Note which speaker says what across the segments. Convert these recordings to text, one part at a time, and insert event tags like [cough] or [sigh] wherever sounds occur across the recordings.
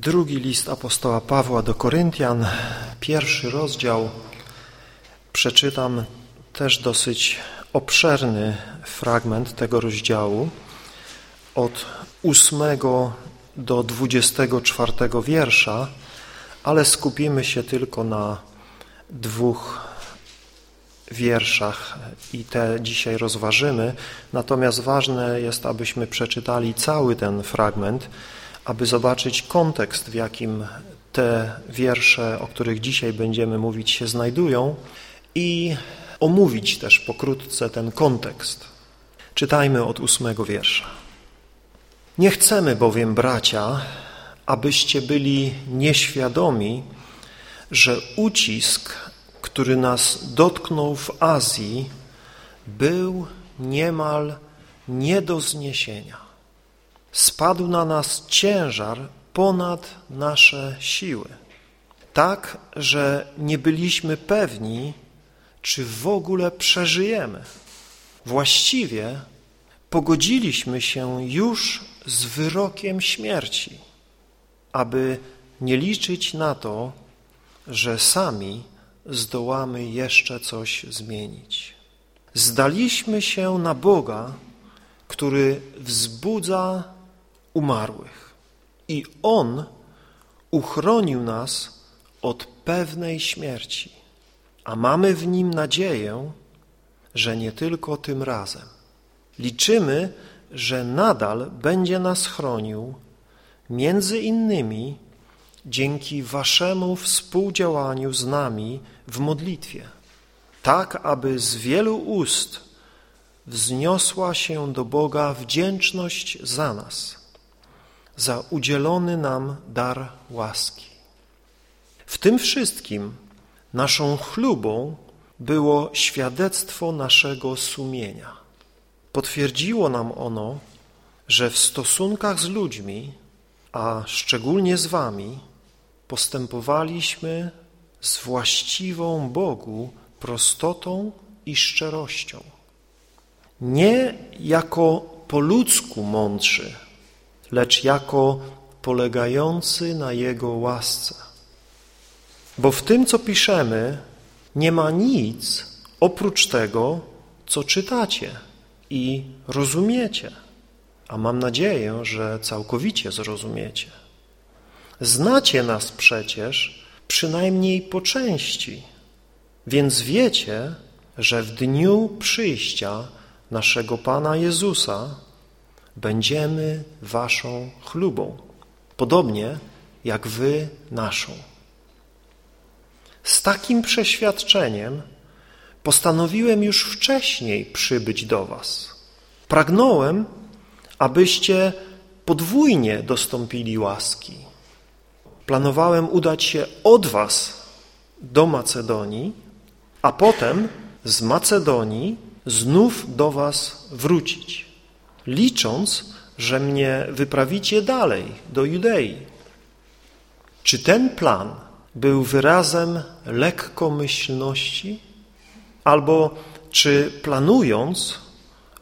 Speaker 1: Drugi list apostoła Pawła do Koryntian, pierwszy rozdział. Przeczytam też dosyć obszerny fragment tego rozdziału od ósmego do dwudziestego czwartego wiersza, ale skupimy się tylko na dwóch wierszach i te dzisiaj rozważymy. Natomiast ważne jest, abyśmy przeczytali cały ten fragment, aby zobaczyć kontekst, w jakim te wiersze, o których dzisiaj będziemy mówić, się znajdują i omówić też pokrótce ten kontekst. Czytajmy od ósmego wiersza. Nie chcemy bowiem, bracia, abyście byli nieświadomi, że ucisk, który nas dotknął w Azji, był niemal nie do zniesienia spadł na nas ciężar ponad nasze siły, tak, że nie byliśmy pewni, czy w ogóle przeżyjemy. Właściwie pogodziliśmy się już z wyrokiem śmierci, aby nie liczyć na to, że sami zdołamy jeszcze coś zmienić. Zdaliśmy się na Boga, który wzbudza umarłych. I On uchronił nas od pewnej śmierci, a mamy w Nim nadzieję, że nie tylko tym razem. Liczymy, że nadal będzie nas chronił, między innymi dzięki Waszemu współdziałaniu z nami w modlitwie, tak aby z wielu ust wzniosła się do Boga wdzięczność za nas – za udzielony nam dar łaski. W tym wszystkim naszą chlubą było świadectwo naszego sumienia. Potwierdziło nam ono, że w stosunkach z ludźmi, a szczególnie z wami, postępowaliśmy z właściwą Bogu prostotą i szczerością. Nie jako po ludzku mądrzy, lecz jako polegający na Jego łasce. Bo w tym, co piszemy, nie ma nic oprócz tego, co czytacie i rozumiecie, a mam nadzieję, że całkowicie zrozumiecie. Znacie nas przecież przynajmniej po części, więc wiecie, że w dniu przyjścia naszego Pana Jezusa będziemy waszą chlubą, podobnie jak wy naszą. Z takim przeświadczeniem postanowiłem już wcześniej przybyć do was. Pragnąłem, abyście podwójnie dostąpili łaski. Planowałem udać się od was do Macedonii, a potem z Macedonii znów do was wrócić licząc, że mnie wyprawicie dalej, do Judei. Czy ten plan był wyrazem lekkomyślności? Albo czy planując,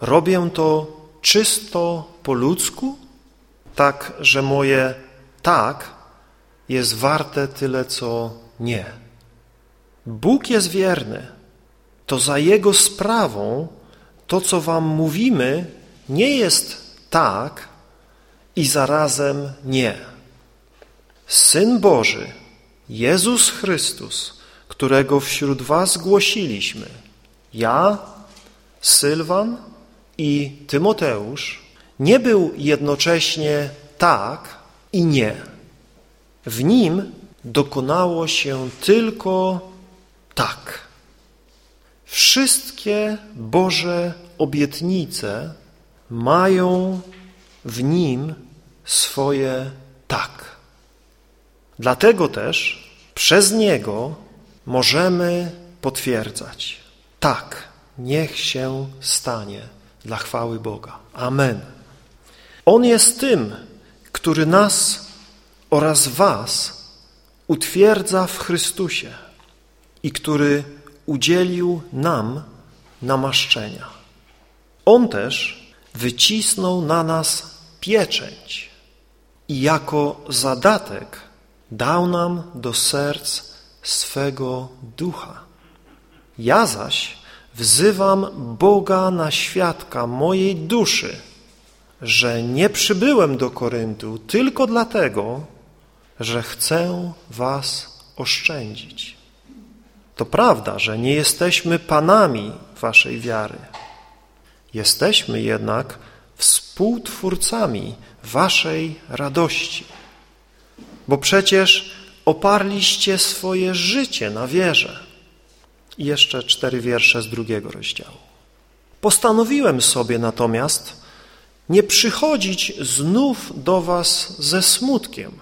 Speaker 1: robię to czysto po ludzku, tak, że moje tak jest warte tyle, co nie? Bóg jest wierny. To za Jego sprawą to, co wam mówimy, nie jest tak i zarazem nie. Syn Boży, Jezus Chrystus, którego wśród was głosiliśmy, ja, Sylwan i Tymoteusz, nie był jednocześnie tak i nie. W nim dokonało się tylko tak. Wszystkie Boże obietnice mają w nim swoje tak. Dlatego też przez niego możemy potwierdzać tak, niech się stanie dla chwały Boga. Amen. On jest tym, który nas oraz was utwierdza w Chrystusie i który udzielił nam namaszczenia. On też wycisnął na nas pieczęć, i jako zadatek dał nam do serc swego ducha. Ja zaś wzywam Boga na świadka mojej duszy, że nie przybyłem do Koryntu tylko dlatego, że chcę was oszczędzić. To prawda, że nie jesteśmy panami waszej wiary. Jesteśmy jednak współtwórcami waszej radości. Bo przecież oparliście swoje życie na wierze. I jeszcze cztery wiersze z drugiego rozdziału. Postanowiłem sobie natomiast nie przychodzić znów do was ze smutkiem,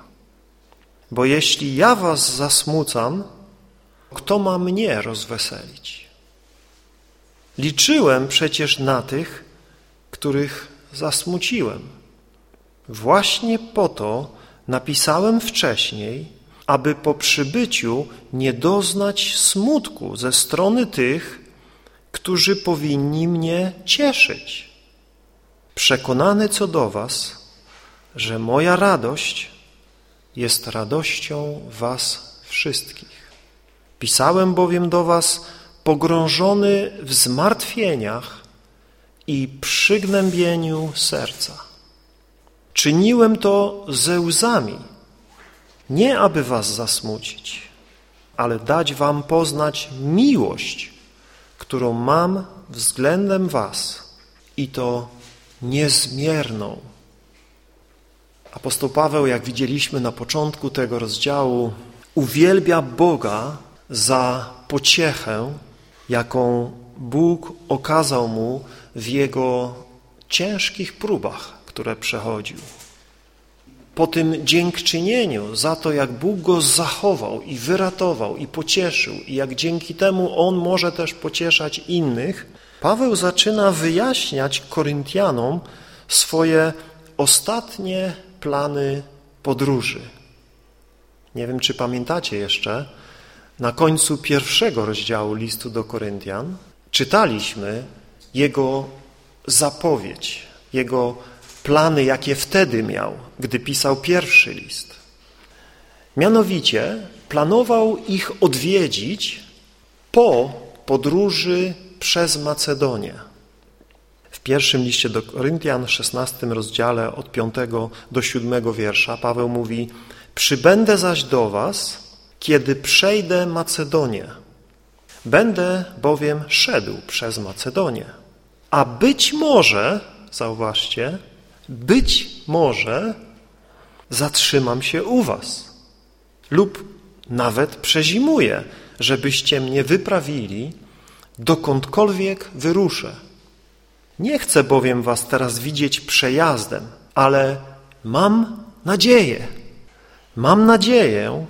Speaker 1: bo jeśli ja was zasmucam, kto ma mnie rozweselić? Liczyłem przecież na tych, których zasmuciłem. Właśnie po to napisałem wcześniej, aby po przybyciu nie doznać smutku ze strony tych, którzy powinni mnie cieszyć. Przekonany co do was, że moja radość jest radością was wszystkich. Pisałem bowiem do was pogrążony w zmartwieniach i przygnębieniu serca. Czyniłem to ze łzami, nie aby was zasmucić, ale dać wam poznać miłość, którą mam względem was i to niezmierną. Apostoł Paweł, jak widzieliśmy na początku tego rozdziału, uwielbia Boga za pociechę, jaką Bóg okazał mu w jego ciężkich próbach, które przechodził. Po tym dziękczynieniu za to, jak Bóg go zachował i wyratował i pocieszył i jak dzięki temu on może też pocieszać innych, Paweł zaczyna wyjaśniać Koryntianom swoje ostatnie plany podróży. Nie wiem, czy pamiętacie jeszcze, na końcu pierwszego rozdziału listu do Koryntian czytaliśmy jego zapowiedź, jego plany, jakie wtedy miał, gdy pisał pierwszy list. Mianowicie planował ich odwiedzić po podróży przez Macedonię. W pierwszym liście do Koryntian, 16 rozdziale od 5 do 7 wiersza Paweł mówi Przybędę zaś do was, kiedy przejdę Macedonię. Będę bowiem szedł przez Macedonię. A być może, zauważcie, być może zatrzymam się u was lub nawet przezimuję, żebyście mnie wyprawili, dokądkolwiek wyruszę. Nie chcę bowiem was teraz widzieć przejazdem, ale mam nadzieję, mam nadzieję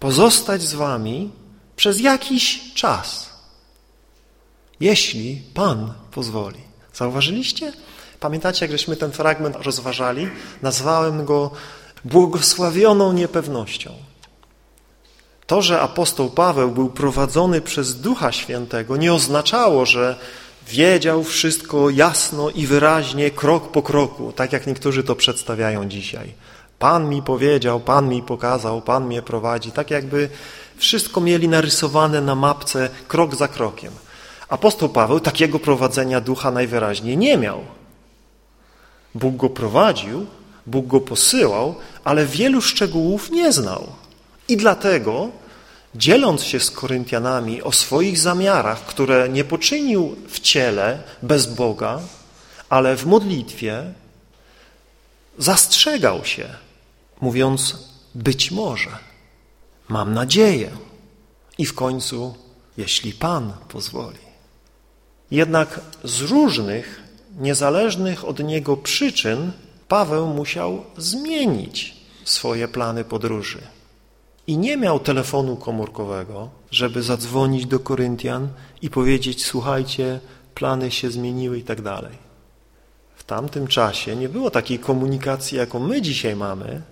Speaker 1: pozostać z wami przez jakiś czas, jeśli Pan pozwoli. Zauważyliście? Pamiętacie, jak żeśmy ten fragment rozważali? Nazwałem go błogosławioną niepewnością. To, że apostoł Paweł był prowadzony przez Ducha Świętego, nie oznaczało, że wiedział wszystko jasno i wyraźnie, krok po kroku, tak jak niektórzy to przedstawiają dzisiaj. Pan mi powiedział, Pan mi pokazał, Pan mnie prowadzi, tak jakby wszystko mieli narysowane na mapce krok za krokiem. Apostoł Paweł takiego prowadzenia ducha najwyraźniej nie miał. Bóg go prowadził, Bóg go posyłał, ale wielu szczegółów nie znał. I dlatego, dzieląc się z Koryntianami o swoich zamiarach, które nie poczynił w ciele bez Boga, ale w modlitwie, zastrzegał się, mówiąc być może, mam nadzieję i w końcu, jeśli Pan pozwoli. Jednak z różnych, niezależnych od niego przyczyn Paweł musiał zmienić swoje plany podróży. I nie miał telefonu komórkowego, żeby zadzwonić do Koryntian i powiedzieć, słuchajcie, plany się zmieniły i tak dalej. W tamtym czasie nie było takiej komunikacji, jaką my dzisiaj mamy.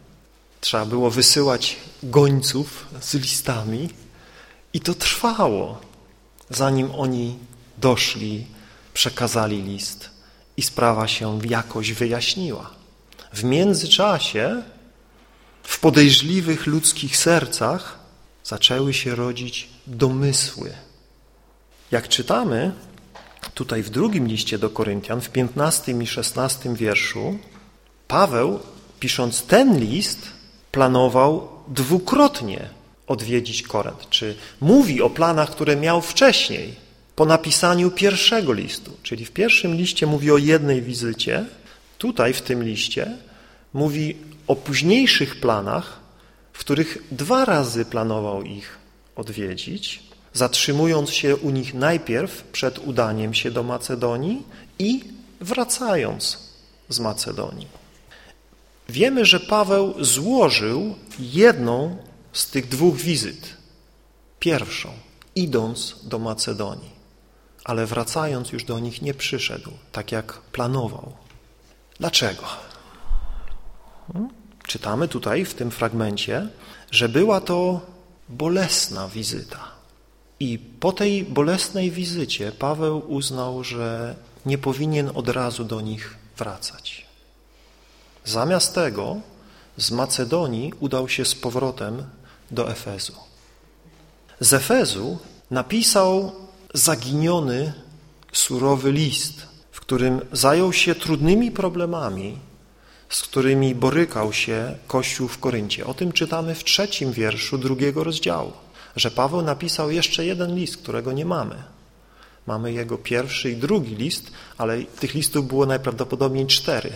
Speaker 1: Trzeba było wysyłać gońców z listami i to trwało, zanim oni doszli, przekazali list i sprawa się jakoś wyjaśniła. W międzyczasie w podejrzliwych ludzkich sercach zaczęły się rodzić domysły. Jak czytamy tutaj w drugim liście do Koryntian, w 15 i 16 wierszu, Paweł, pisząc ten list, planował dwukrotnie odwiedzić Korent, czy mówi o planach, które miał wcześniej, po napisaniu pierwszego listu. Czyli w pierwszym liście mówi o jednej wizycie, tutaj w tym liście mówi o późniejszych planach, w których dwa razy planował ich odwiedzić, zatrzymując się u nich najpierw przed udaniem się do Macedonii i wracając z Macedonii. Wiemy, że Paweł złożył jedną z tych dwóch wizyt. Pierwszą, idąc do Macedonii, ale wracając już do nich nie przyszedł, tak jak planował. Dlaczego? Czytamy tutaj w tym fragmencie, że była to bolesna wizyta. I po tej bolesnej wizycie Paweł uznał, że nie powinien od razu do nich wracać. Zamiast tego z Macedonii udał się z powrotem do Efezu. Z Efezu napisał zaginiony, surowy list, w którym zajął się trudnymi problemami, z którymi borykał się Kościół w Koryncie. O tym czytamy w trzecim wierszu drugiego rozdziału, że Paweł napisał jeszcze jeden list, którego nie mamy. Mamy jego pierwszy i drugi list, ale tych listów było najprawdopodobniej cztery.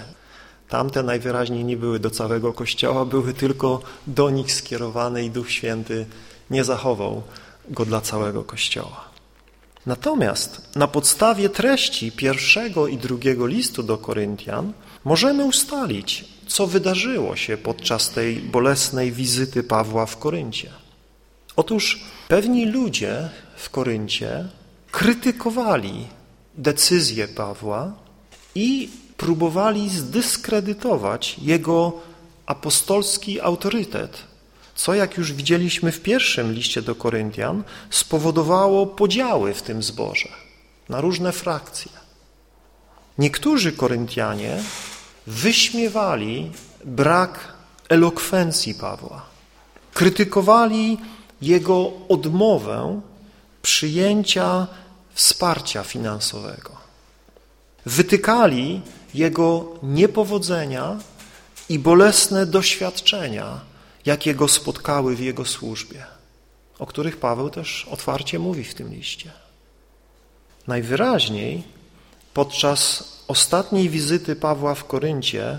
Speaker 1: Tamte najwyraźniej nie były do całego Kościoła, były tylko do nich skierowane i Duch Święty nie zachował go dla całego Kościoła. Natomiast na podstawie treści pierwszego i drugiego listu do Koryntian możemy ustalić, co wydarzyło się podczas tej bolesnej wizyty Pawła w Koryncie. Otóż pewni ludzie w Koryncie krytykowali decyzję Pawła i próbowali zdyskredytować jego apostolski autorytet, co, jak już widzieliśmy w pierwszym liście do Koryntian, spowodowało podziały w tym zborze na różne frakcje. Niektórzy Koryntianie wyśmiewali brak elokwencji Pawła, krytykowali jego odmowę przyjęcia wsparcia finansowego. Wytykali jego niepowodzenia i bolesne doświadczenia, jakie go spotkały w jego służbie, o których Paweł też otwarcie mówi w tym liście. Najwyraźniej podczas ostatniej wizyty Pawła w Koryncie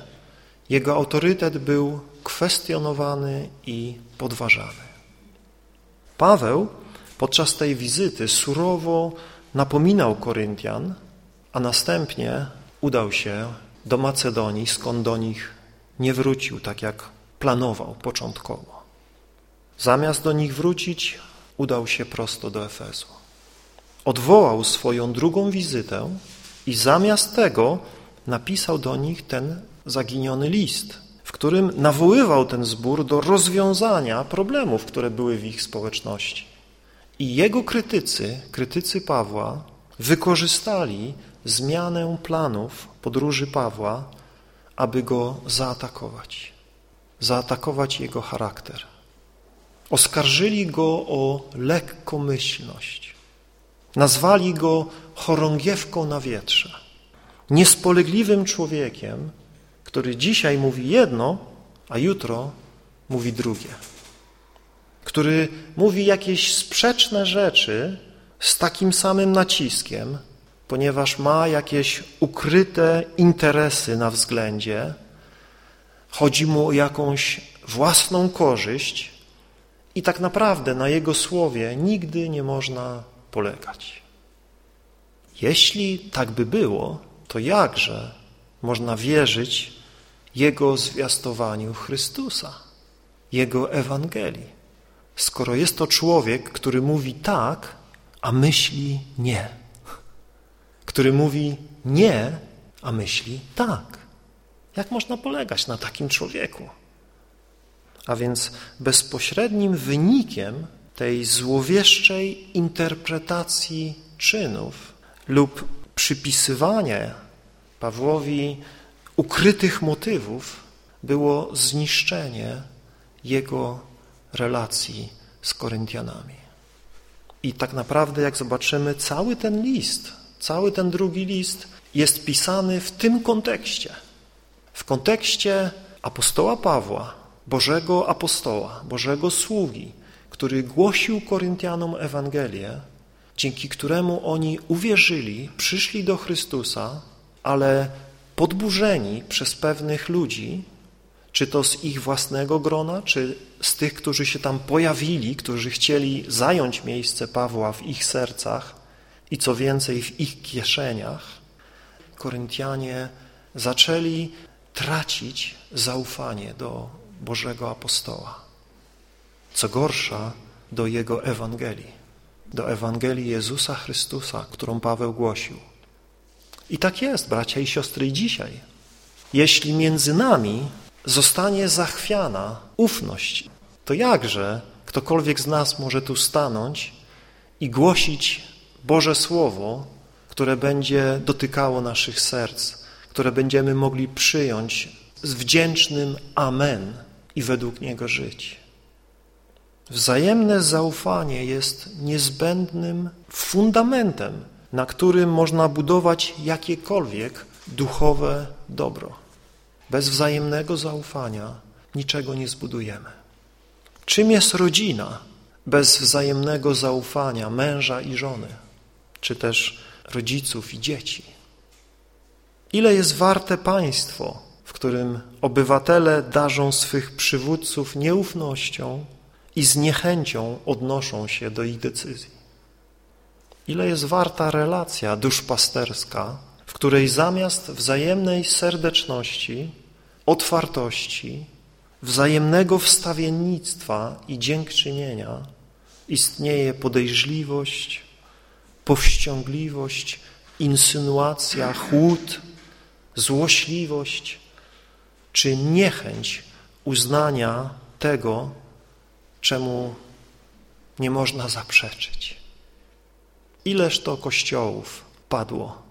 Speaker 1: jego autorytet był kwestionowany i podważany. Paweł podczas tej wizyty surowo napominał Koryntian, a następnie udał się do Macedonii, skąd do nich nie wrócił, tak jak planował początkowo. Zamiast do nich wrócić, udał się prosto do Efezu. Odwołał swoją drugą wizytę i zamiast tego napisał do nich ten zaginiony list, w którym nawoływał ten zbór do rozwiązania problemów, które były w ich społeczności. I jego krytycy, krytycy Pawła, wykorzystali zmianę planów podróży Pawła, aby go zaatakować, zaatakować jego charakter. Oskarżyli go o lekkomyślność, nazwali go chorągiewką na wietrze, niespolegliwym człowiekiem, który dzisiaj mówi jedno, a jutro mówi drugie, który mówi jakieś sprzeczne rzeczy z takim samym naciskiem, ponieważ ma jakieś ukryte interesy na względzie, chodzi mu o jakąś własną korzyść i tak naprawdę na jego słowie nigdy nie można polegać. Jeśli tak by było, to jakże można wierzyć Jego zwiastowaniu Chrystusa, Jego Ewangelii, skoro jest to człowiek, który mówi tak, a myśli nie który mówi nie, a myśli tak. Jak można polegać na takim człowieku? A więc bezpośrednim wynikiem tej złowieszczej interpretacji czynów lub przypisywania Pawłowi ukrytych motywów było zniszczenie jego relacji z Koryntianami. I tak naprawdę, jak zobaczymy, cały ten list, cały ten drugi list jest pisany w tym kontekście. W kontekście apostoła Pawła, Bożego apostoła, Bożego sługi, który głosił Koryntianom Ewangelię, dzięki któremu oni uwierzyli, przyszli do Chrystusa, ale podburzeni przez pewnych ludzi, czy to z ich własnego grona, czy z tych, którzy się tam pojawili, którzy chcieli zająć miejsce Pawła w ich sercach i co więcej w ich kieszeniach, Koryntianie zaczęli tracić zaufanie do Bożego apostoła. Co gorsza, do Jego Ewangelii, do Ewangelii Jezusa Chrystusa, którą Paweł głosił. I tak jest, bracia i siostry, dzisiaj. Jeśli między nami zostanie zachwiana ufność, to jakże ktokolwiek z nas może tu stanąć i głosić Boże Słowo, które będzie dotykało naszych serc, które będziemy mogli przyjąć z wdzięcznym Amen i według niego żyć. Wzajemne zaufanie jest niezbędnym fundamentem, na którym można budować jakiekolwiek duchowe dobro. Bez wzajemnego zaufania niczego nie zbudujemy. Czym jest rodzina bez wzajemnego zaufania męża i żony, czy też rodziców i dzieci? Ile jest warte państwo, w którym obywatele darzą swych przywódców nieufnością i z niechęcią odnoszą się do ich decyzji? Ile jest warta relacja duszpasterska, w której zamiast wzajemnej serdeczności, otwartości, wzajemnego wstawiennictwa i dziękczynienia istnieje podejrzliwość, powściągliwość, insynuacja, chłód, złośliwość czy niechęć uznania tego, czemu nie można zaprzeczyć. Ileż to kościołów padło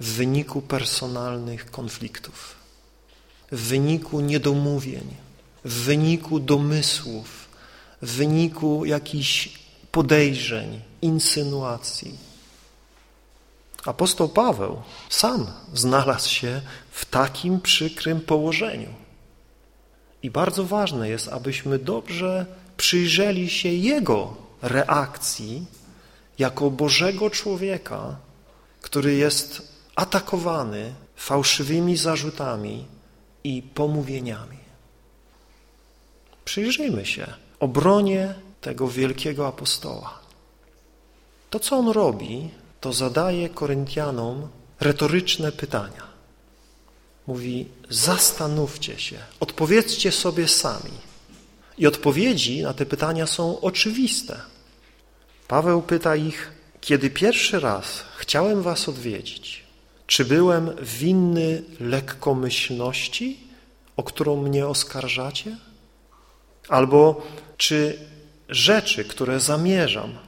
Speaker 1: w wyniku personalnych konfliktów, w wyniku niedomówień, w wyniku domysłów, w wyniku jakichś podejrzeń, insynuacji. Apostoł Paweł sam znalazł się w takim przykrym położeniu. I bardzo ważne jest, abyśmy dobrze przyjrzeli się jego reakcji jako Bożego człowieka, który jest atakowany fałszywymi zarzutami i pomówieniami. Przyjrzyjmy się obronie tego wielkiego apostoła. To, co on robi, to zadaje Koryntianom retoryczne pytania. Mówi, zastanówcie się, odpowiedzcie sobie sami. I odpowiedzi na te pytania są oczywiste. Paweł pyta ich, kiedy pierwszy raz chciałem was odwiedzić, czy byłem winny lekkomyślności, o którą mnie oskarżacie? Albo czy rzeczy, które zamierzam,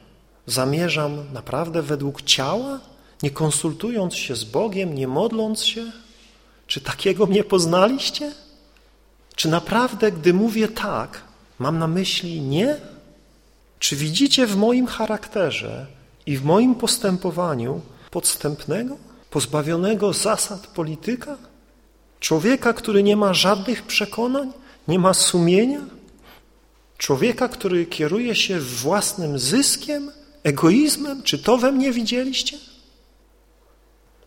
Speaker 1: zamierzam naprawdę według ciała, nie konsultując się z Bogiem, nie modląc się? Czy takiego mnie poznaliście? Czy naprawdę, gdy mówię tak, mam na myśli nie? Czy widzicie w moim charakterze i w moim postępowaniu podstępnego, pozbawionego zasad polityka? Człowieka, który nie ma żadnych przekonań, nie ma sumienia? Człowieka, który kieruje się własnym zyskiem, egoizmem? Czy to we mnie widzieliście?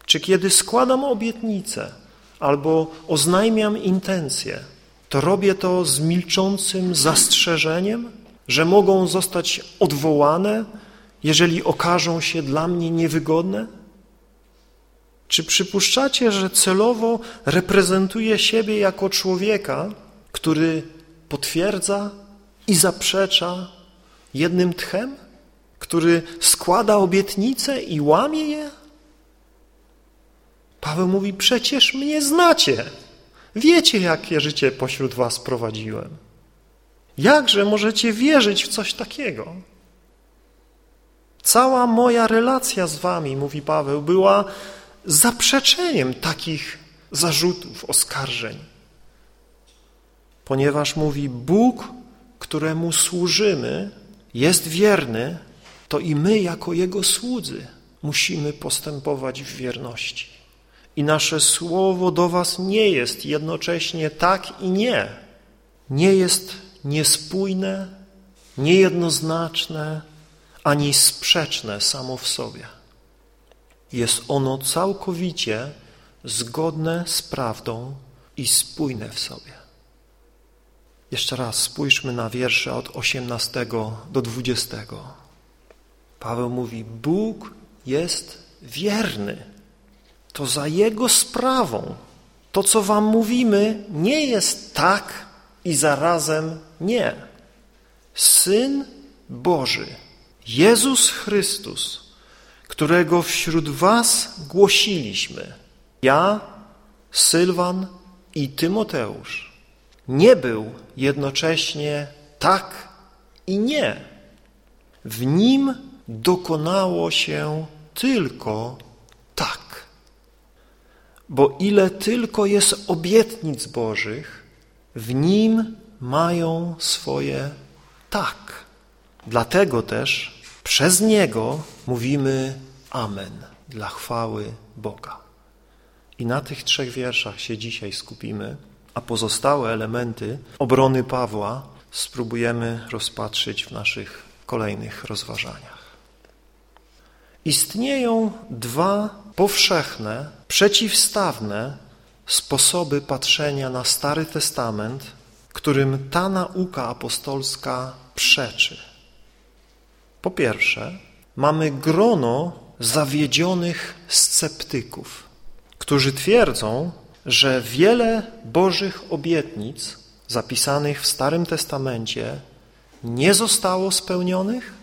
Speaker 1: Czy kiedy składam obietnicę albo oznajmiam intencje, to robię to z milczącym zastrzeżeniem, że mogą zostać odwołane, jeżeli okażą się dla mnie niewygodne? Czy przypuszczacie, że celowo reprezentuję siebie jako człowieka, który potwierdza i zaprzecza jednym tchem? Który składa obietnice i łamie je? Paweł mówi, przecież mnie znacie. Wiecie, jakie życie pośród was prowadziłem. Jakże możecie wierzyć w coś takiego? Cała moja relacja z wami, mówi Paweł, była zaprzeczeniem takich zarzutów, oskarżeń. ponieważ mówi Bóg, któremu służymy, jest wierny, to i my jako Jego słudzy musimy postępować w wierności. I nasze słowo do was nie jest jednocześnie tak i nie. Nie jest niespójne, niejednoznaczne, ani sprzeczne samo w sobie. Jest ono całkowicie zgodne z prawdą i spójne w sobie. Jeszcze raz spójrzmy na wiersze od 18 do 20. Paweł mówi, Bóg jest wierny. To za Jego sprawą. To, co wam mówimy, nie jest tak i zarazem nie. Syn Boży, Jezus Chrystus, którego wśród was głosiliśmy, ja, Sylwan i Tymoteusz, nie był jednocześnie tak i nie. W nim dokonało się tylko tak. Bo ile tylko jest obietnic Bożych, w nim mają swoje tak. Dlatego też przez Niego mówimy Amen dla chwały Boga. I na tych trzech wierszach się dzisiaj skupimy, a pozostałe elementy obrony Pawła spróbujemy rozpatrzyć w naszych kolejnych rozważaniach. Istnieją dwa powszechne, przeciwstawne sposoby patrzenia na Stary Testament, którym ta nauka apostolska przeczy. Po pierwsze, mamy grono zawiedzionych sceptyków, którzy twierdzą, że wiele Bożych obietnic zapisanych w Starym Testamencie nie zostało spełnionych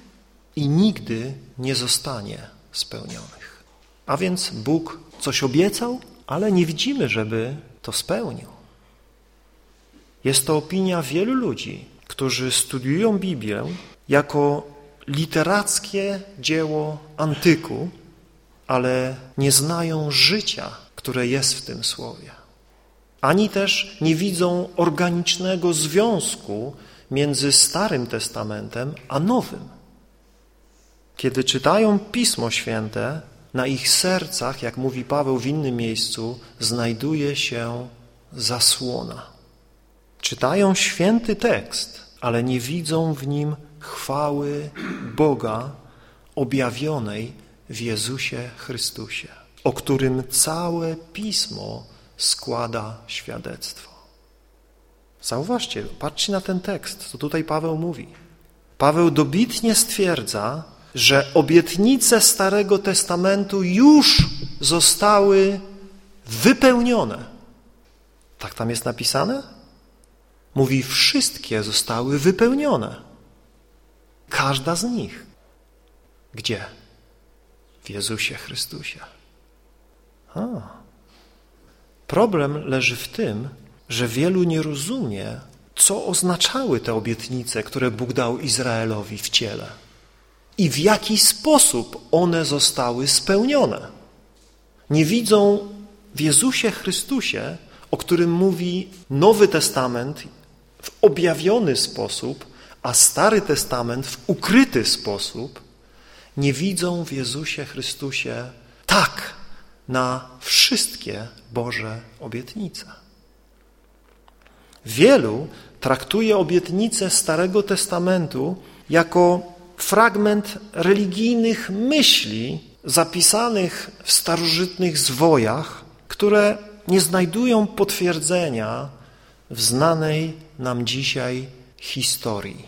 Speaker 1: i nigdy nie zostanie spełnionych. A więc Bóg coś obiecał, ale nie widzimy, żeby to spełnił. Jest to opinia wielu ludzi, którzy studiują Biblię jako literackie dzieło antyku, ale nie znają życia, które jest w tym słowie. Ani też nie widzą organicznego związku między Starym Testamentem a Nowym. Kiedy czytają Pismo Święte, na ich sercach, jak mówi Paweł w innym miejscu, znajduje się zasłona. Czytają święty tekst, ale nie widzą w nim chwały Boga objawionej w Jezusie Chrystusie, o którym całe Pismo składa świadectwo. Zauważcie, patrzcie na ten tekst, co tutaj Paweł mówi. Paweł dobitnie stwierdza, że obietnice Starego Testamentu już zostały wypełnione. Tak tam jest napisane? Mówi, wszystkie zostały wypełnione. Każda z nich. Gdzie? W Jezusie Chrystusie. A. Problem leży w tym, że wielu nie rozumie, co oznaczały te obietnice, które Bóg dał Izraelowi w ciele i w jaki sposób one zostały spełnione. Nie widzą w Jezusie Chrystusie, o którym mówi Nowy Testament w objawiony sposób, a Stary Testament w ukryty sposób, nie widzą w Jezusie Chrystusie tak na wszystkie Boże obietnice. Wielu traktuje obietnice Starego Testamentu jako fragment religijnych myśli zapisanych w starożytnych zwojach, które nie znajdują potwierdzenia w znanej nam dzisiaj historii.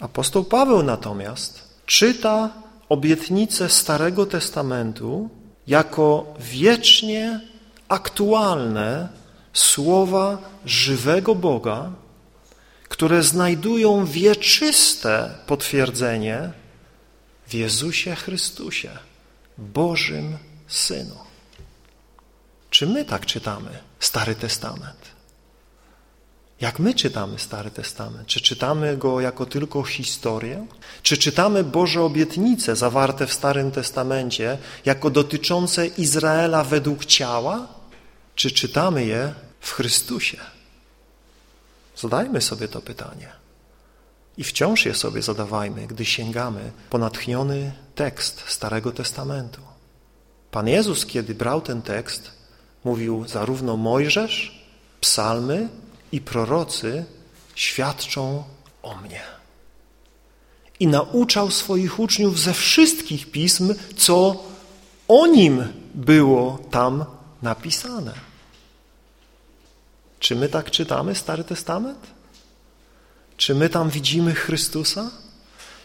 Speaker 1: Apostoł Paweł natomiast czyta obietnice Starego Testamentu jako wiecznie aktualne słowa żywego Boga, które znajdują wieczyste potwierdzenie w Jezusie Chrystusie, Bożym Synu. Czy my tak czytamy Stary Testament? Jak my czytamy Stary Testament? Czy czytamy go jako tylko historię? Czy czytamy Boże obietnice zawarte w Starym Testamencie jako dotyczące Izraela według ciała? Czy czytamy je w Chrystusie, Zadajmy sobie to pytanie. I wciąż je sobie zadawajmy, gdy sięgamy po natchniony tekst Starego Testamentu. Pan Jezus, kiedy brał ten tekst, mówił zarówno Mojżesz, psalmy i prorocy świadczą o mnie. I nauczał swoich uczniów ze wszystkich pism, co o nim było tam napisane. Czy my tak czytamy Stary Testament? Czy my tam widzimy Chrystusa?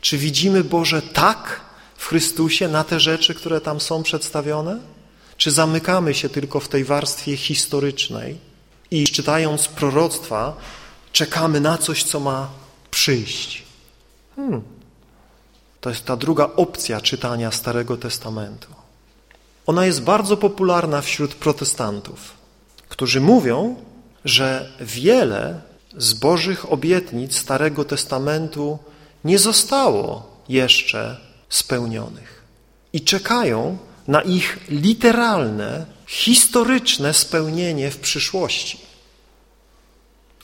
Speaker 1: Czy widzimy Boże tak w Chrystusie na te rzeczy, które tam są przedstawione? Czy zamykamy się tylko w tej warstwie historycznej i czytając proroctwa czekamy na coś, co ma przyjść? Hmm. To jest ta druga opcja czytania Starego Testamentu. Ona jest bardzo popularna wśród protestantów, którzy mówią, że wiele z Bożych obietnic Starego Testamentu nie zostało jeszcze spełnionych i czekają na ich literalne, historyczne spełnienie w przyszłości.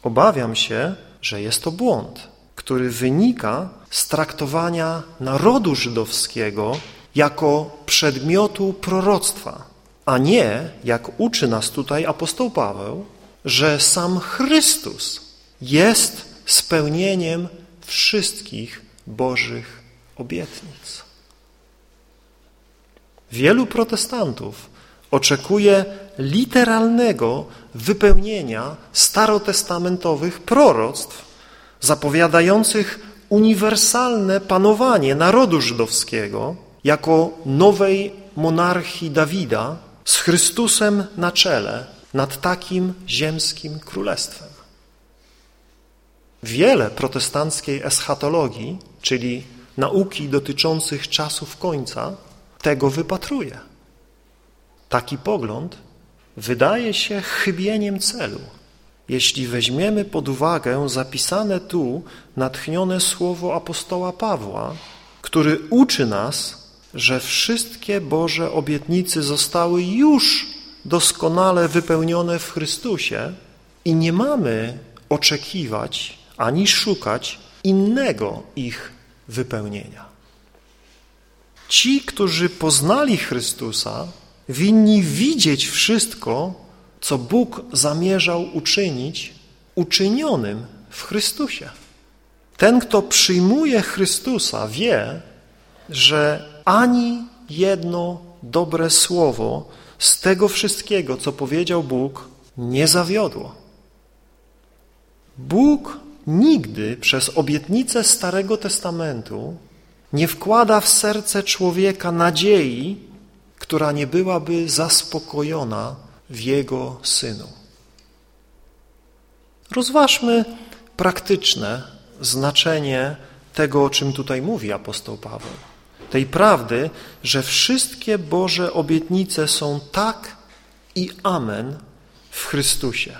Speaker 1: Obawiam się, że jest to błąd, który wynika z traktowania narodu żydowskiego jako przedmiotu proroctwa, a nie, jak uczy nas tutaj apostoł Paweł, że sam Chrystus jest spełnieniem wszystkich Bożych obietnic. Wielu protestantów oczekuje literalnego wypełnienia starotestamentowych proroctw zapowiadających uniwersalne panowanie narodu żydowskiego jako nowej monarchii Dawida z Chrystusem na czele nad takim ziemskim królestwem. Wiele protestanckiej eschatologii, czyli nauki dotyczących czasów końca, tego wypatruje. Taki pogląd wydaje się chybieniem celu, jeśli weźmiemy pod uwagę zapisane tu natchnione słowo apostoła Pawła, który uczy nas, że wszystkie Boże obietnice zostały już doskonale wypełnione w Chrystusie i nie mamy oczekiwać ani szukać innego ich wypełnienia. Ci, którzy poznali Chrystusa, winni widzieć wszystko, co Bóg zamierzał uczynić, uczynionym w Chrystusie. Ten, kto przyjmuje Chrystusa, wie, że ani jedno dobre słowo z tego wszystkiego, co powiedział Bóg, nie zawiodło. Bóg nigdy przez obietnicę Starego Testamentu nie wkłada w serce człowieka nadziei, która nie byłaby zaspokojona w Jego Synu. Rozważmy praktyczne znaczenie tego, o czym tutaj mówi apostoł Paweł. Tej prawdy, że wszystkie Boże obietnice są tak i amen w Chrystusie.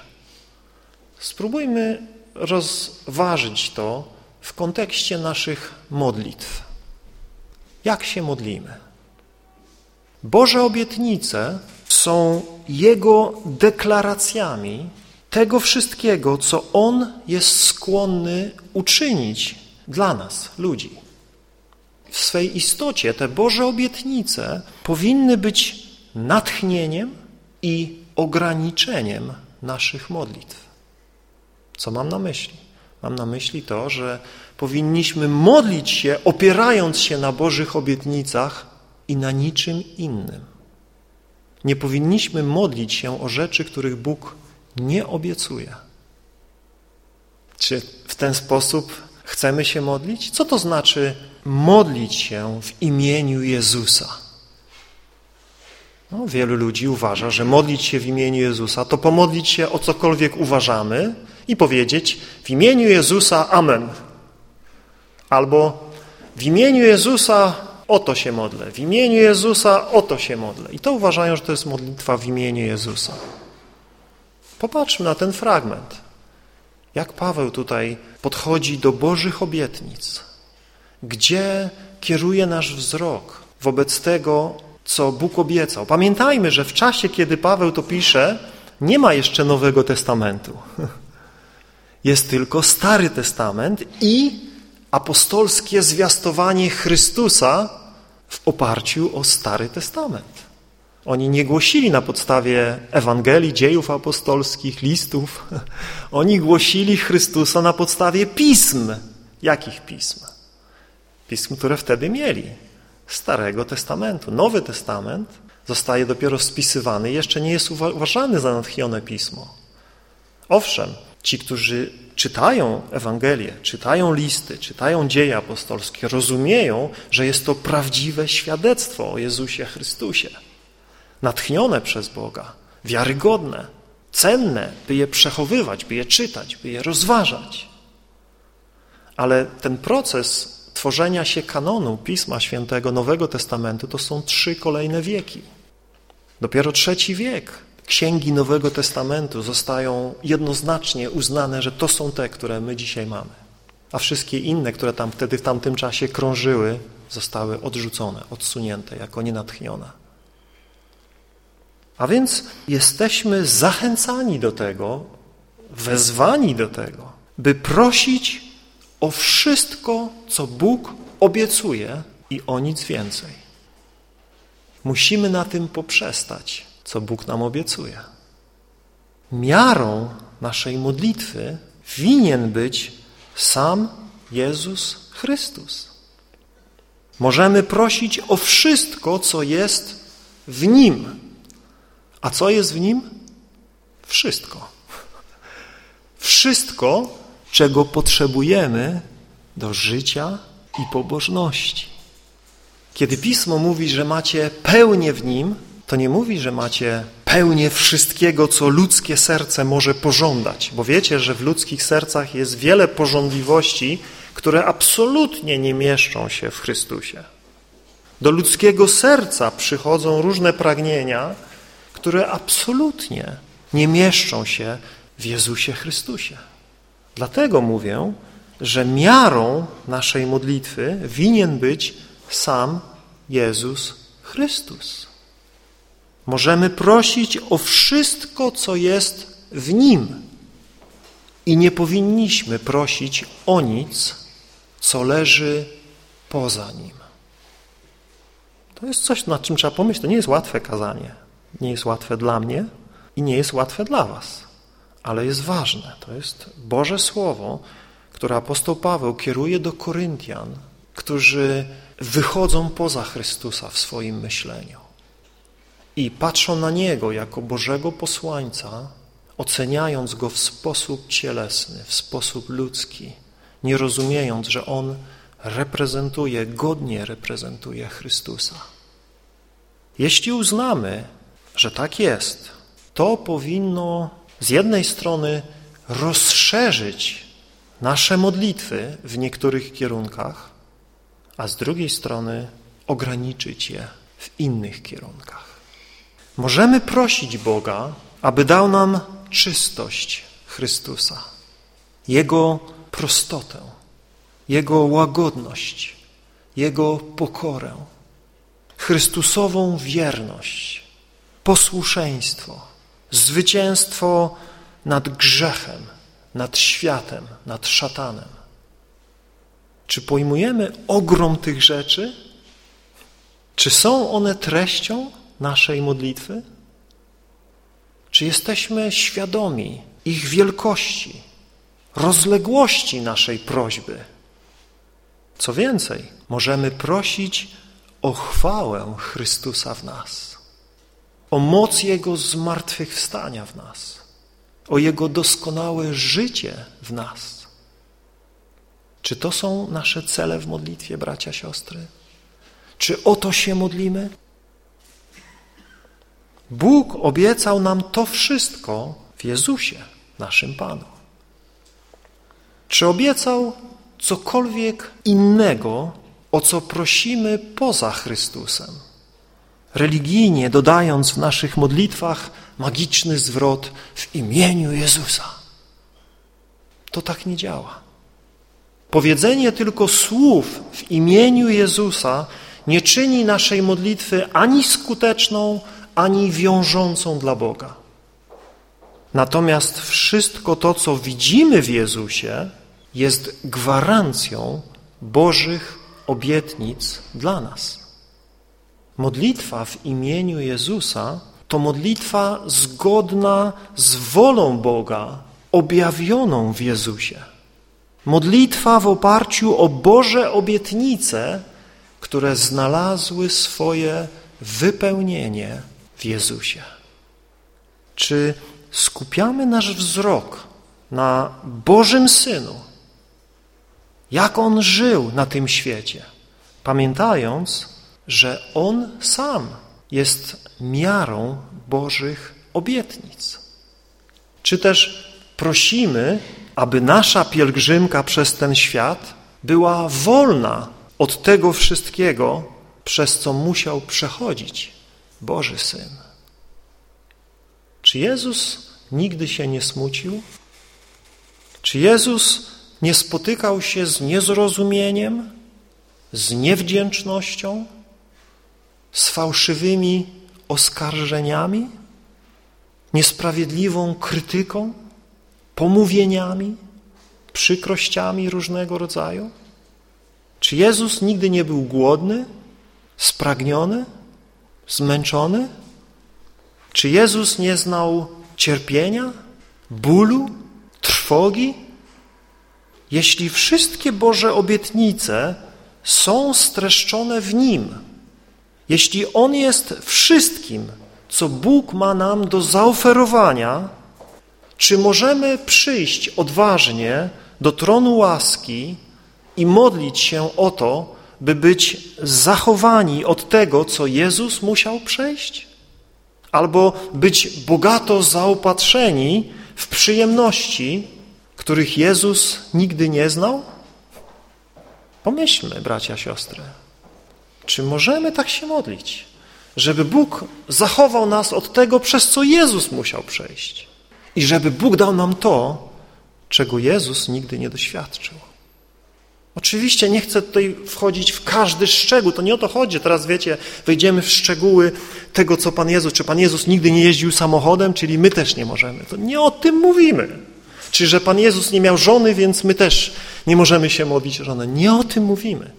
Speaker 1: Spróbujmy rozważyć to w kontekście naszych modlitw. Jak się modlimy? Boże obietnice są Jego deklaracjami tego wszystkiego, co On jest skłonny uczynić dla nas, ludzi. W swej istocie te Boże obietnice powinny być natchnieniem i ograniczeniem naszych modlitw. Co mam na myśli? Mam na myśli to, że powinniśmy modlić się opierając się na Bożych obietnicach i na niczym innym. Nie powinniśmy modlić się o rzeczy, których Bóg nie obiecuje. Czy w ten sposób chcemy się modlić? Co to znaczy modlić się w imieniu Jezusa? No, wielu ludzi uważa, że modlić się w imieniu Jezusa to pomodlić się o cokolwiek uważamy i powiedzieć w imieniu Jezusa Amen. Albo w imieniu Jezusa o to się modlę, w imieniu Jezusa o to się modlę. I to uważają, że to jest modlitwa w imieniu Jezusa. Popatrzmy na ten fragment. Jak Paweł tutaj podchodzi do Bożych obietnic. Gdzie kieruje nasz wzrok wobec tego, co Bóg obiecał. Pamiętajmy, że w czasie, kiedy Paweł to pisze, nie ma jeszcze Nowego Testamentu. [laughs] Jest tylko Stary Testament i apostolskie zwiastowanie Chrystusa w oparciu o Stary Testament. Oni nie głosili na podstawie Ewangelii, dziejów apostolskich, listów. [laughs] Oni głosili Chrystusa na podstawie pism. Jakich pism? Pism, które wtedy mieli. Starego Testamentu. Nowy Testament zostaje dopiero spisywany, jeszcze nie jest uważany za natchnione pismo. Owszem, ci, którzy czytają Ewangelię, czytają listy, czytają dzieje apostolskie, rozumieją, że jest to prawdziwe świadectwo o Jezusie Chrystusie. Natchnione przez Boga, wiarygodne, cenne, by je przechowywać, by je czytać, by je rozważać. Ale ten proces tworzenia się kanonu Pisma Świętego Nowego Testamentu to są trzy kolejne wieki. Dopiero trzeci wiek księgi Nowego Testamentu zostają jednoznacznie uznane, że to są te, które my dzisiaj mamy. A wszystkie inne, które tam wtedy w tamtym czasie krążyły, zostały odrzucone, odsunięte jako nienatchnione. A więc jesteśmy zachęcani do tego, wezwani do tego, by prosić o wszystko, co Bóg obiecuje i o nic więcej. Musimy na tym poprzestać co Bóg nam obiecuje. Miarą naszej modlitwy winien być sam Jezus Chrystus. Możemy prosić o wszystko, co jest w Nim. A co jest w Nim? Wszystko. Wszystko, czego potrzebujemy do życia i pobożności. Kiedy Pismo mówi, że macie pełnię w Nim, to nie mówi, że macie pełnię wszystkiego, co ludzkie serce może pożądać, bo wiecie, że w ludzkich sercach jest wiele pożądliwości, które absolutnie nie mieszczą się w Chrystusie. Do ludzkiego serca przychodzą różne pragnienia, które absolutnie nie mieszczą się w Jezusie Chrystusie. Dlatego mówię, że miarą naszej modlitwy winien być sam Jezus Chrystus. Możemy prosić o wszystko, co jest w Nim. I nie powinniśmy prosić o nic, co leży poza Nim. To jest coś, nad czym trzeba pomyśleć. To nie jest łatwe kazanie. Nie jest łatwe dla mnie i nie jest łatwe dla was. Ale jest ważne. To jest Boże Słowo, które apostoł Paweł kieruje do Koryntian, którzy wychodzą poza Chrystusa w swoim myśleniu i patrzą na Niego jako Bożego posłańca, oceniając Go w sposób cielesny, w sposób ludzki, nie rozumiejąc, że On reprezentuje, godnie reprezentuje Chrystusa. Jeśli uznamy, że tak jest, to powinno z jednej strony rozszerzyć nasze modlitwy w niektórych kierunkach, a z drugiej strony ograniczyć je w innych kierunkach. Możemy prosić Boga, aby dał nam czystość Chrystusa, Jego prostotę, Jego łagodność, Jego pokorę, Chrystusową wierność, posłuszeństwo, zwycięstwo nad grzechem, nad światem, nad szatanem. Czy pojmujemy ogrom tych rzeczy? Czy są one treścią naszej modlitwy? Czy jesteśmy świadomi ich wielkości, rozległości naszej prośby? Co więcej, możemy prosić o chwałę Chrystusa w nas, o moc Jego zmartwychwstania w nas, o Jego doskonałe życie w nas. Czy to są nasze cele w modlitwie, bracia, siostry? Czy o to się modlimy? Bóg obiecał nam to wszystko w Jezusie, naszym Panu. Czy obiecał cokolwiek innego, o co prosimy poza Chrystusem? Religijnie dodając w naszych modlitwach magiczny zwrot w imieniu Jezusa. To tak nie działa. Powiedzenie tylko słów w imieniu Jezusa nie czyni naszej modlitwy ani skuteczną, ani wiążącą dla Boga. Natomiast wszystko to, co widzimy w Jezusie, jest gwarancją Bożych obietnic dla nas. Modlitwa w imieniu Jezusa to modlitwa zgodna z wolą Boga objawioną w Jezusie. Modlitwa w oparciu o Boże obietnice, które znalazły swoje wypełnienie w Jezusie. Czy skupiamy nasz wzrok na Bożym Synu, jak On żył na tym świecie, pamiętając, że On sam jest miarą Bożych obietnic. Czy też prosimy, aby nasza pielgrzymka przez ten świat była wolna od tego wszystkiego, przez co musiał przechodzić Boży Syn. Czy Jezus nigdy się nie smucił? Czy Jezus nie spotykał się z niezrozumieniem, z niewdzięcznością, z fałszywymi oskarżeniami, niesprawiedliwą krytyką, pomówieniami, przykrościami różnego rodzaju? Czy Jezus nigdy nie był głodny, spragniony, zmęczony? Czy Jezus nie znał cierpienia, bólu, trwogi? Jeśli wszystkie Boże obietnice są streszczone w Nim, jeśli On jest wszystkim, co Bóg ma nam do zaoferowania, czy możemy przyjść odważnie do tronu łaski i modlić się o to, by być zachowani od tego, co Jezus musiał przejść? Albo być bogato zaopatrzeni w przyjemności, których Jezus nigdy nie znał? Pomyślmy, bracia, siostry, czy możemy tak się modlić, żeby Bóg zachował nas od tego, przez co Jezus musiał przejść i żeby Bóg dał nam to, czego Jezus nigdy nie doświadczył. Oczywiście nie chcę tutaj wchodzić w każdy szczegół, to nie o to chodzi. Teraz wiecie, wejdziemy w szczegóły tego, co Pan Jezus, czy Pan Jezus nigdy nie jeździł samochodem, czyli my też nie możemy. To nie o tym mówimy. Czy że Pan Jezus nie miał żony, więc my też nie możemy się modlić o żonę. Nie o tym mówimy.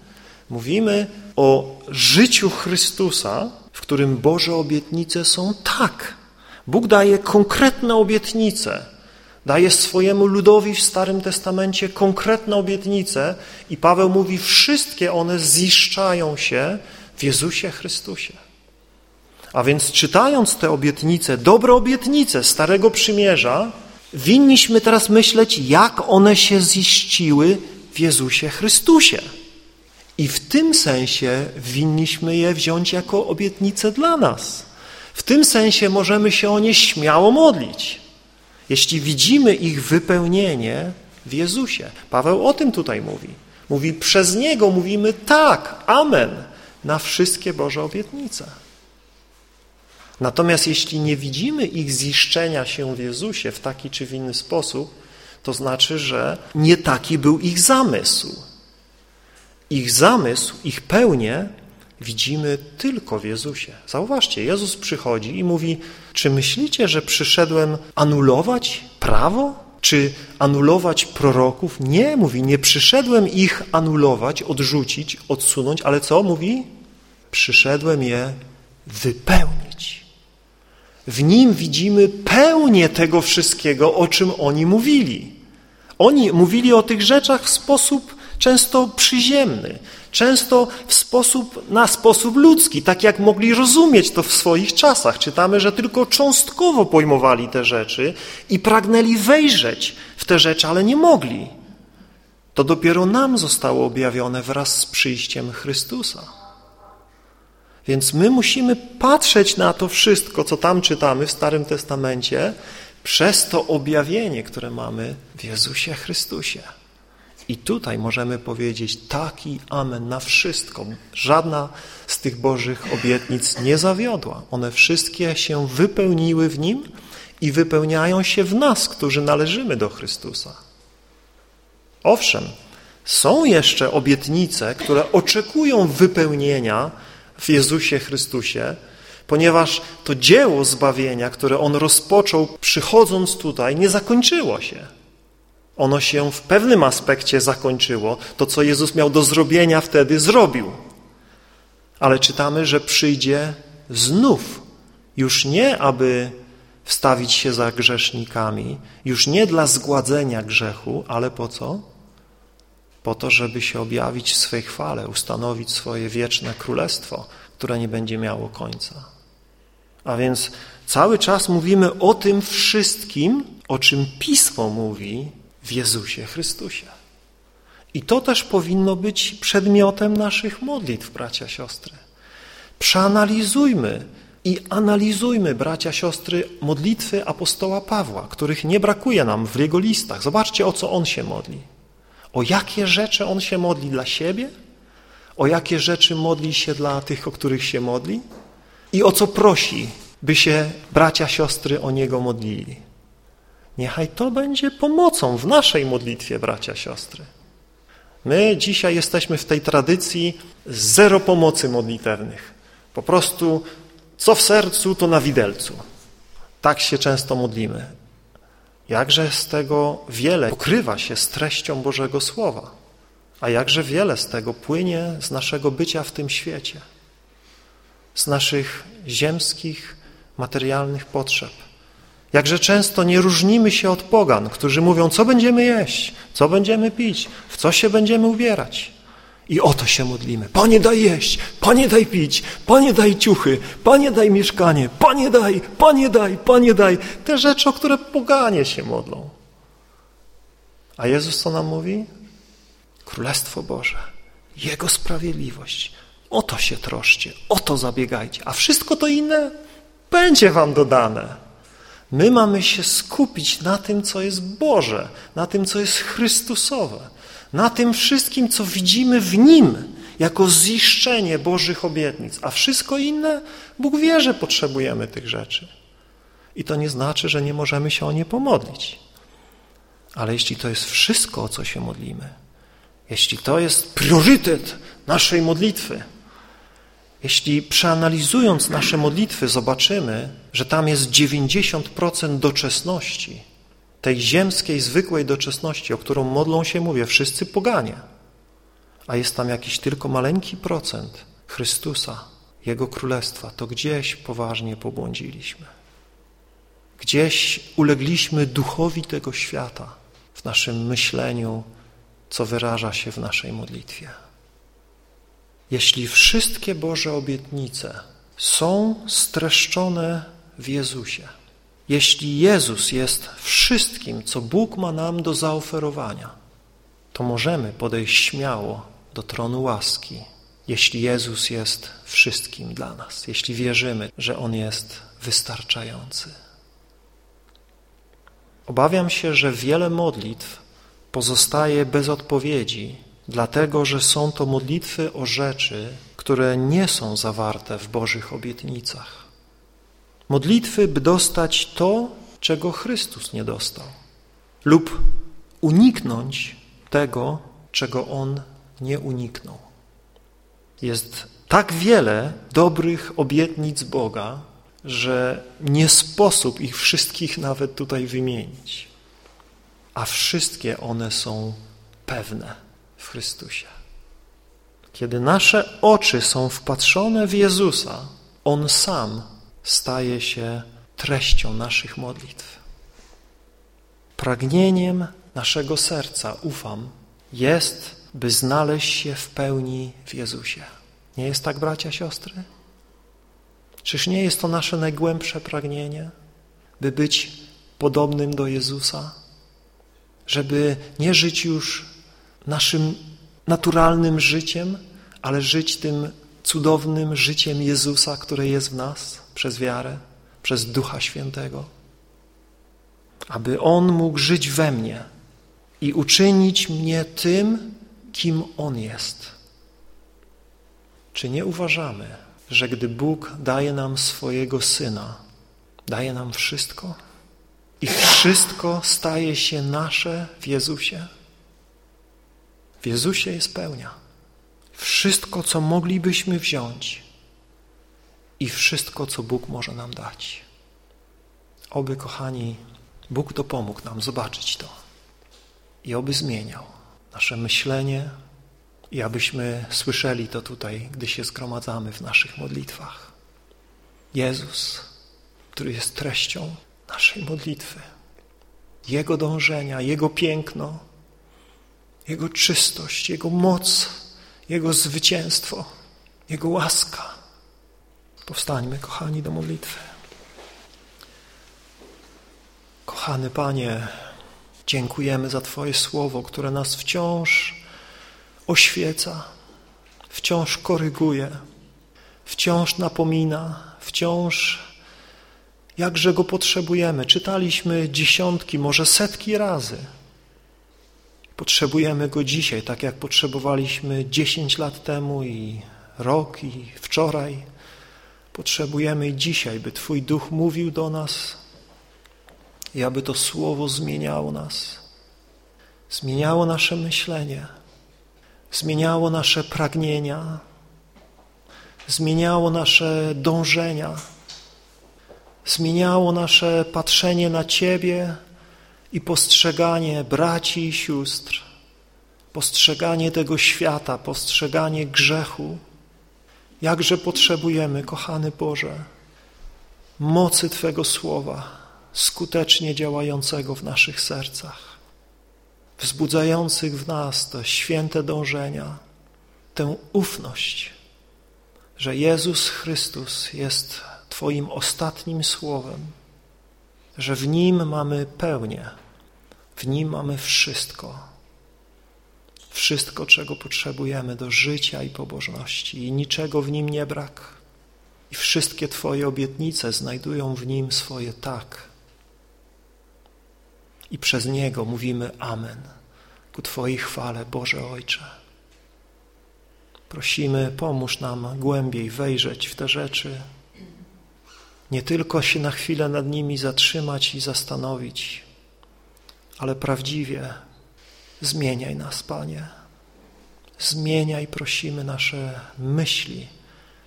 Speaker 1: Mówimy o życiu Chrystusa, w którym Boże obietnice są tak. Bóg daje konkretne obietnice, daje swojemu ludowi w Starym Testamencie konkretne obietnice i Paweł mówi, wszystkie one ziszczają się w Jezusie Chrystusie. A więc czytając te obietnice, dobre obietnice Starego Przymierza, winniśmy teraz myśleć, jak one się ziściły w Jezusie Chrystusie. I w tym sensie winniśmy je wziąć jako obietnice dla nas. W tym sensie możemy się o nie śmiało modlić jeśli widzimy ich wypełnienie w Jezusie. Paweł o tym tutaj mówi. Mówi, przez Niego mówimy tak, amen, na wszystkie Boże obietnice. Natomiast jeśli nie widzimy ich ziszczenia się w Jezusie w taki czy w inny sposób, to znaczy, że nie taki był ich zamysł. Ich zamysł, ich pełnię widzimy tylko w Jezusie. Zauważcie, Jezus przychodzi i mówi, czy myślicie, że przyszedłem anulować prawo? Czy anulować proroków? Nie, mówi, nie przyszedłem ich anulować, odrzucić, odsunąć, ale co mówi? Przyszedłem je wypełnić. W nim widzimy pełnię tego wszystkiego, o czym oni mówili. Oni mówili o tych rzeczach w sposób często przyziemny, często w sposób, na sposób ludzki, tak jak mogli rozumieć to w swoich czasach. Czytamy, że tylko cząstkowo pojmowali te rzeczy i pragnęli wejrzeć w te rzeczy, ale nie mogli. To dopiero nam zostało objawione wraz z przyjściem Chrystusa. Więc my musimy patrzeć na to wszystko, co tam czytamy w Starym Testamencie, przez to objawienie, które mamy w Jezusie Chrystusie. I tutaj możemy powiedzieć taki amen na wszystko. Żadna z tych Bożych obietnic nie zawiodła. One wszystkie się wypełniły w Nim i wypełniają się w nas, którzy należymy do Chrystusa. Owszem, są jeszcze obietnice, które oczekują wypełnienia w Jezusie Chrystusie, ponieważ to dzieło zbawienia, które On rozpoczął przychodząc tutaj, nie zakończyło się. Ono się w pewnym aspekcie zakończyło. To, co Jezus miał do zrobienia wtedy, zrobił. Ale czytamy, że przyjdzie znów. Już nie, aby wstawić się za grzesznikami, już nie dla zgładzenia grzechu, ale po co? Po to, żeby się objawić w swej chwale, ustanowić swoje wieczne królestwo, które nie będzie miało końca. A więc cały czas mówimy o tym wszystkim, o czym Pismo mówi w Jezusie Chrystusie. I to też powinno być przedmiotem naszych modlitw, bracia, siostry. Przeanalizujmy i analizujmy, bracia, siostry, modlitwy apostoła Pawła, których nie brakuje nam w jego listach. Zobaczcie, o co on się modli. O jakie rzeczy on się modli dla siebie, o jakie rzeczy modli się dla tych, o których się modli i o co prosi, by się bracia, siostry o niego modlili. Niechaj to będzie pomocą w naszej modlitwie, bracia, siostry. My dzisiaj jesteśmy w tej tradycji zero pomocy modlitewnych. Po prostu co w sercu, to na widelcu. Tak się często modlimy. Jakże z tego wiele pokrywa się z treścią Bożego Słowa, a jakże wiele z tego płynie z naszego bycia w tym świecie, z naszych ziemskich, materialnych potrzeb. Jakże często nie różnimy się od pogan, którzy mówią, co będziemy jeść, co będziemy pić, w co się będziemy ubierać. I o to się modlimy. Panie daj jeść, Panie daj pić, Panie daj ciuchy, Panie daj mieszkanie, Panie daj, Panie daj, Panie daj. Te rzeczy, o które poganie się modlą. A Jezus co nam mówi? Królestwo Boże, Jego sprawiedliwość. O to się troszcie, o to zabiegajcie, a wszystko to inne będzie wam dodane. My mamy się skupić na tym, co jest Boże, na tym, co jest Chrystusowe na tym wszystkim, co widzimy w Nim, jako ziszczenie Bożych obietnic, a wszystko inne, Bóg wie, że potrzebujemy tych rzeczy. I to nie znaczy, że nie możemy się o nie pomodlić. Ale jeśli to jest wszystko, o co się modlimy, jeśli to jest priorytet naszej modlitwy, jeśli przeanalizując nasze modlitwy zobaczymy, że tam jest 90% doczesności, tej ziemskiej, zwykłej doczesności, o którą modlą się, mówię, wszyscy poganie, a jest tam jakiś tylko maleńki procent Chrystusa, Jego Królestwa, to gdzieś poważnie pobłądziliśmy. Gdzieś ulegliśmy duchowi tego świata w naszym myśleniu, co wyraża się w naszej modlitwie. Jeśli wszystkie Boże obietnice są streszczone w Jezusie, jeśli Jezus jest wszystkim, co Bóg ma nam do zaoferowania, to możemy podejść śmiało do tronu łaski, jeśli Jezus jest wszystkim dla nas, jeśli wierzymy, że On jest wystarczający. Obawiam się, że wiele modlitw pozostaje bez odpowiedzi, dlatego że są to modlitwy o rzeczy, które nie są zawarte w Bożych obietnicach. Modlitwy, by dostać to, czego Chrystus nie dostał, lub uniknąć tego, czego On nie uniknął. Jest tak wiele dobrych obietnic Boga, że nie sposób ich wszystkich nawet tutaj wymienić. A wszystkie one są pewne w Chrystusie. Kiedy nasze oczy są wpatrzone w Jezusa, On sam staje się treścią naszych modlitw. Pragnieniem naszego serca, ufam, jest, by znaleźć się w pełni w Jezusie. Nie jest tak, bracia, siostry? Czyż nie jest to nasze najgłębsze pragnienie, by być podobnym do Jezusa? Żeby nie żyć już naszym naturalnym życiem, ale żyć tym cudownym życiem Jezusa, które jest w nas przez wiarę, przez Ducha Świętego. Aby On mógł żyć we mnie i uczynić mnie tym, kim On jest. Czy nie uważamy, że gdy Bóg daje nam swojego Syna, daje nam wszystko i wszystko staje się nasze w Jezusie? W Jezusie jest pełnia. Wszystko, co moglibyśmy wziąć i wszystko, co Bóg może nam dać. Oby, kochani, Bóg dopomógł nam zobaczyć to i oby zmieniał nasze myślenie i abyśmy słyszeli to tutaj, gdy się zgromadzamy w naszych modlitwach. Jezus, który jest treścią naszej modlitwy, Jego dążenia, Jego piękno, Jego czystość, Jego moc, Jego zwycięstwo, Jego łaska. Powstańmy, kochani, do modlitwy. Kochany Panie, dziękujemy za Twoje słowo, które nas wciąż oświeca, wciąż koryguje, wciąż napomina, wciąż jakże go potrzebujemy. Czytaliśmy dziesiątki, może setki razy. Potrzebujemy go dzisiaj, tak jak potrzebowaliśmy dziesięć lat temu i rok i wczoraj. Potrzebujemy dzisiaj, by Twój Duch mówił do nas i aby to Słowo zmieniało nas, zmieniało nasze myślenie, zmieniało nasze pragnienia, zmieniało nasze dążenia, zmieniało nasze patrzenie na Ciebie i postrzeganie braci i sióstr, postrzeganie tego świata, postrzeganie grzechu. Jakże potrzebujemy, kochany Boże, mocy Twego Słowa, skutecznie działającego w naszych sercach, wzbudzających w nas te święte dążenia, tę ufność, że Jezus Chrystus jest Twoim ostatnim słowem, że w Nim mamy pełnię, w Nim mamy wszystko, wszystko, czego potrzebujemy do życia i pobożności i niczego w Nim nie brak. I wszystkie Twoje obietnice znajdują w Nim swoje tak. I przez Niego mówimy Amen ku Twojej chwale, Boże Ojcze. Prosimy, pomóż nam głębiej wejrzeć w te rzeczy, nie tylko się na chwilę nad nimi zatrzymać i zastanowić, ale prawdziwie zmieniaj nas, Panie. Zmieniaj, prosimy, nasze myśli,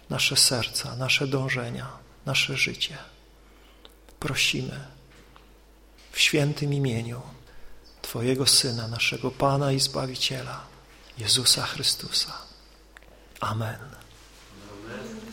Speaker 1: nasze serca, nasze dążenia, nasze życie. Prosimy w świętym imieniu Twojego Syna, naszego Pana i Zbawiciela, Jezusa Chrystusa. Amen. Amen.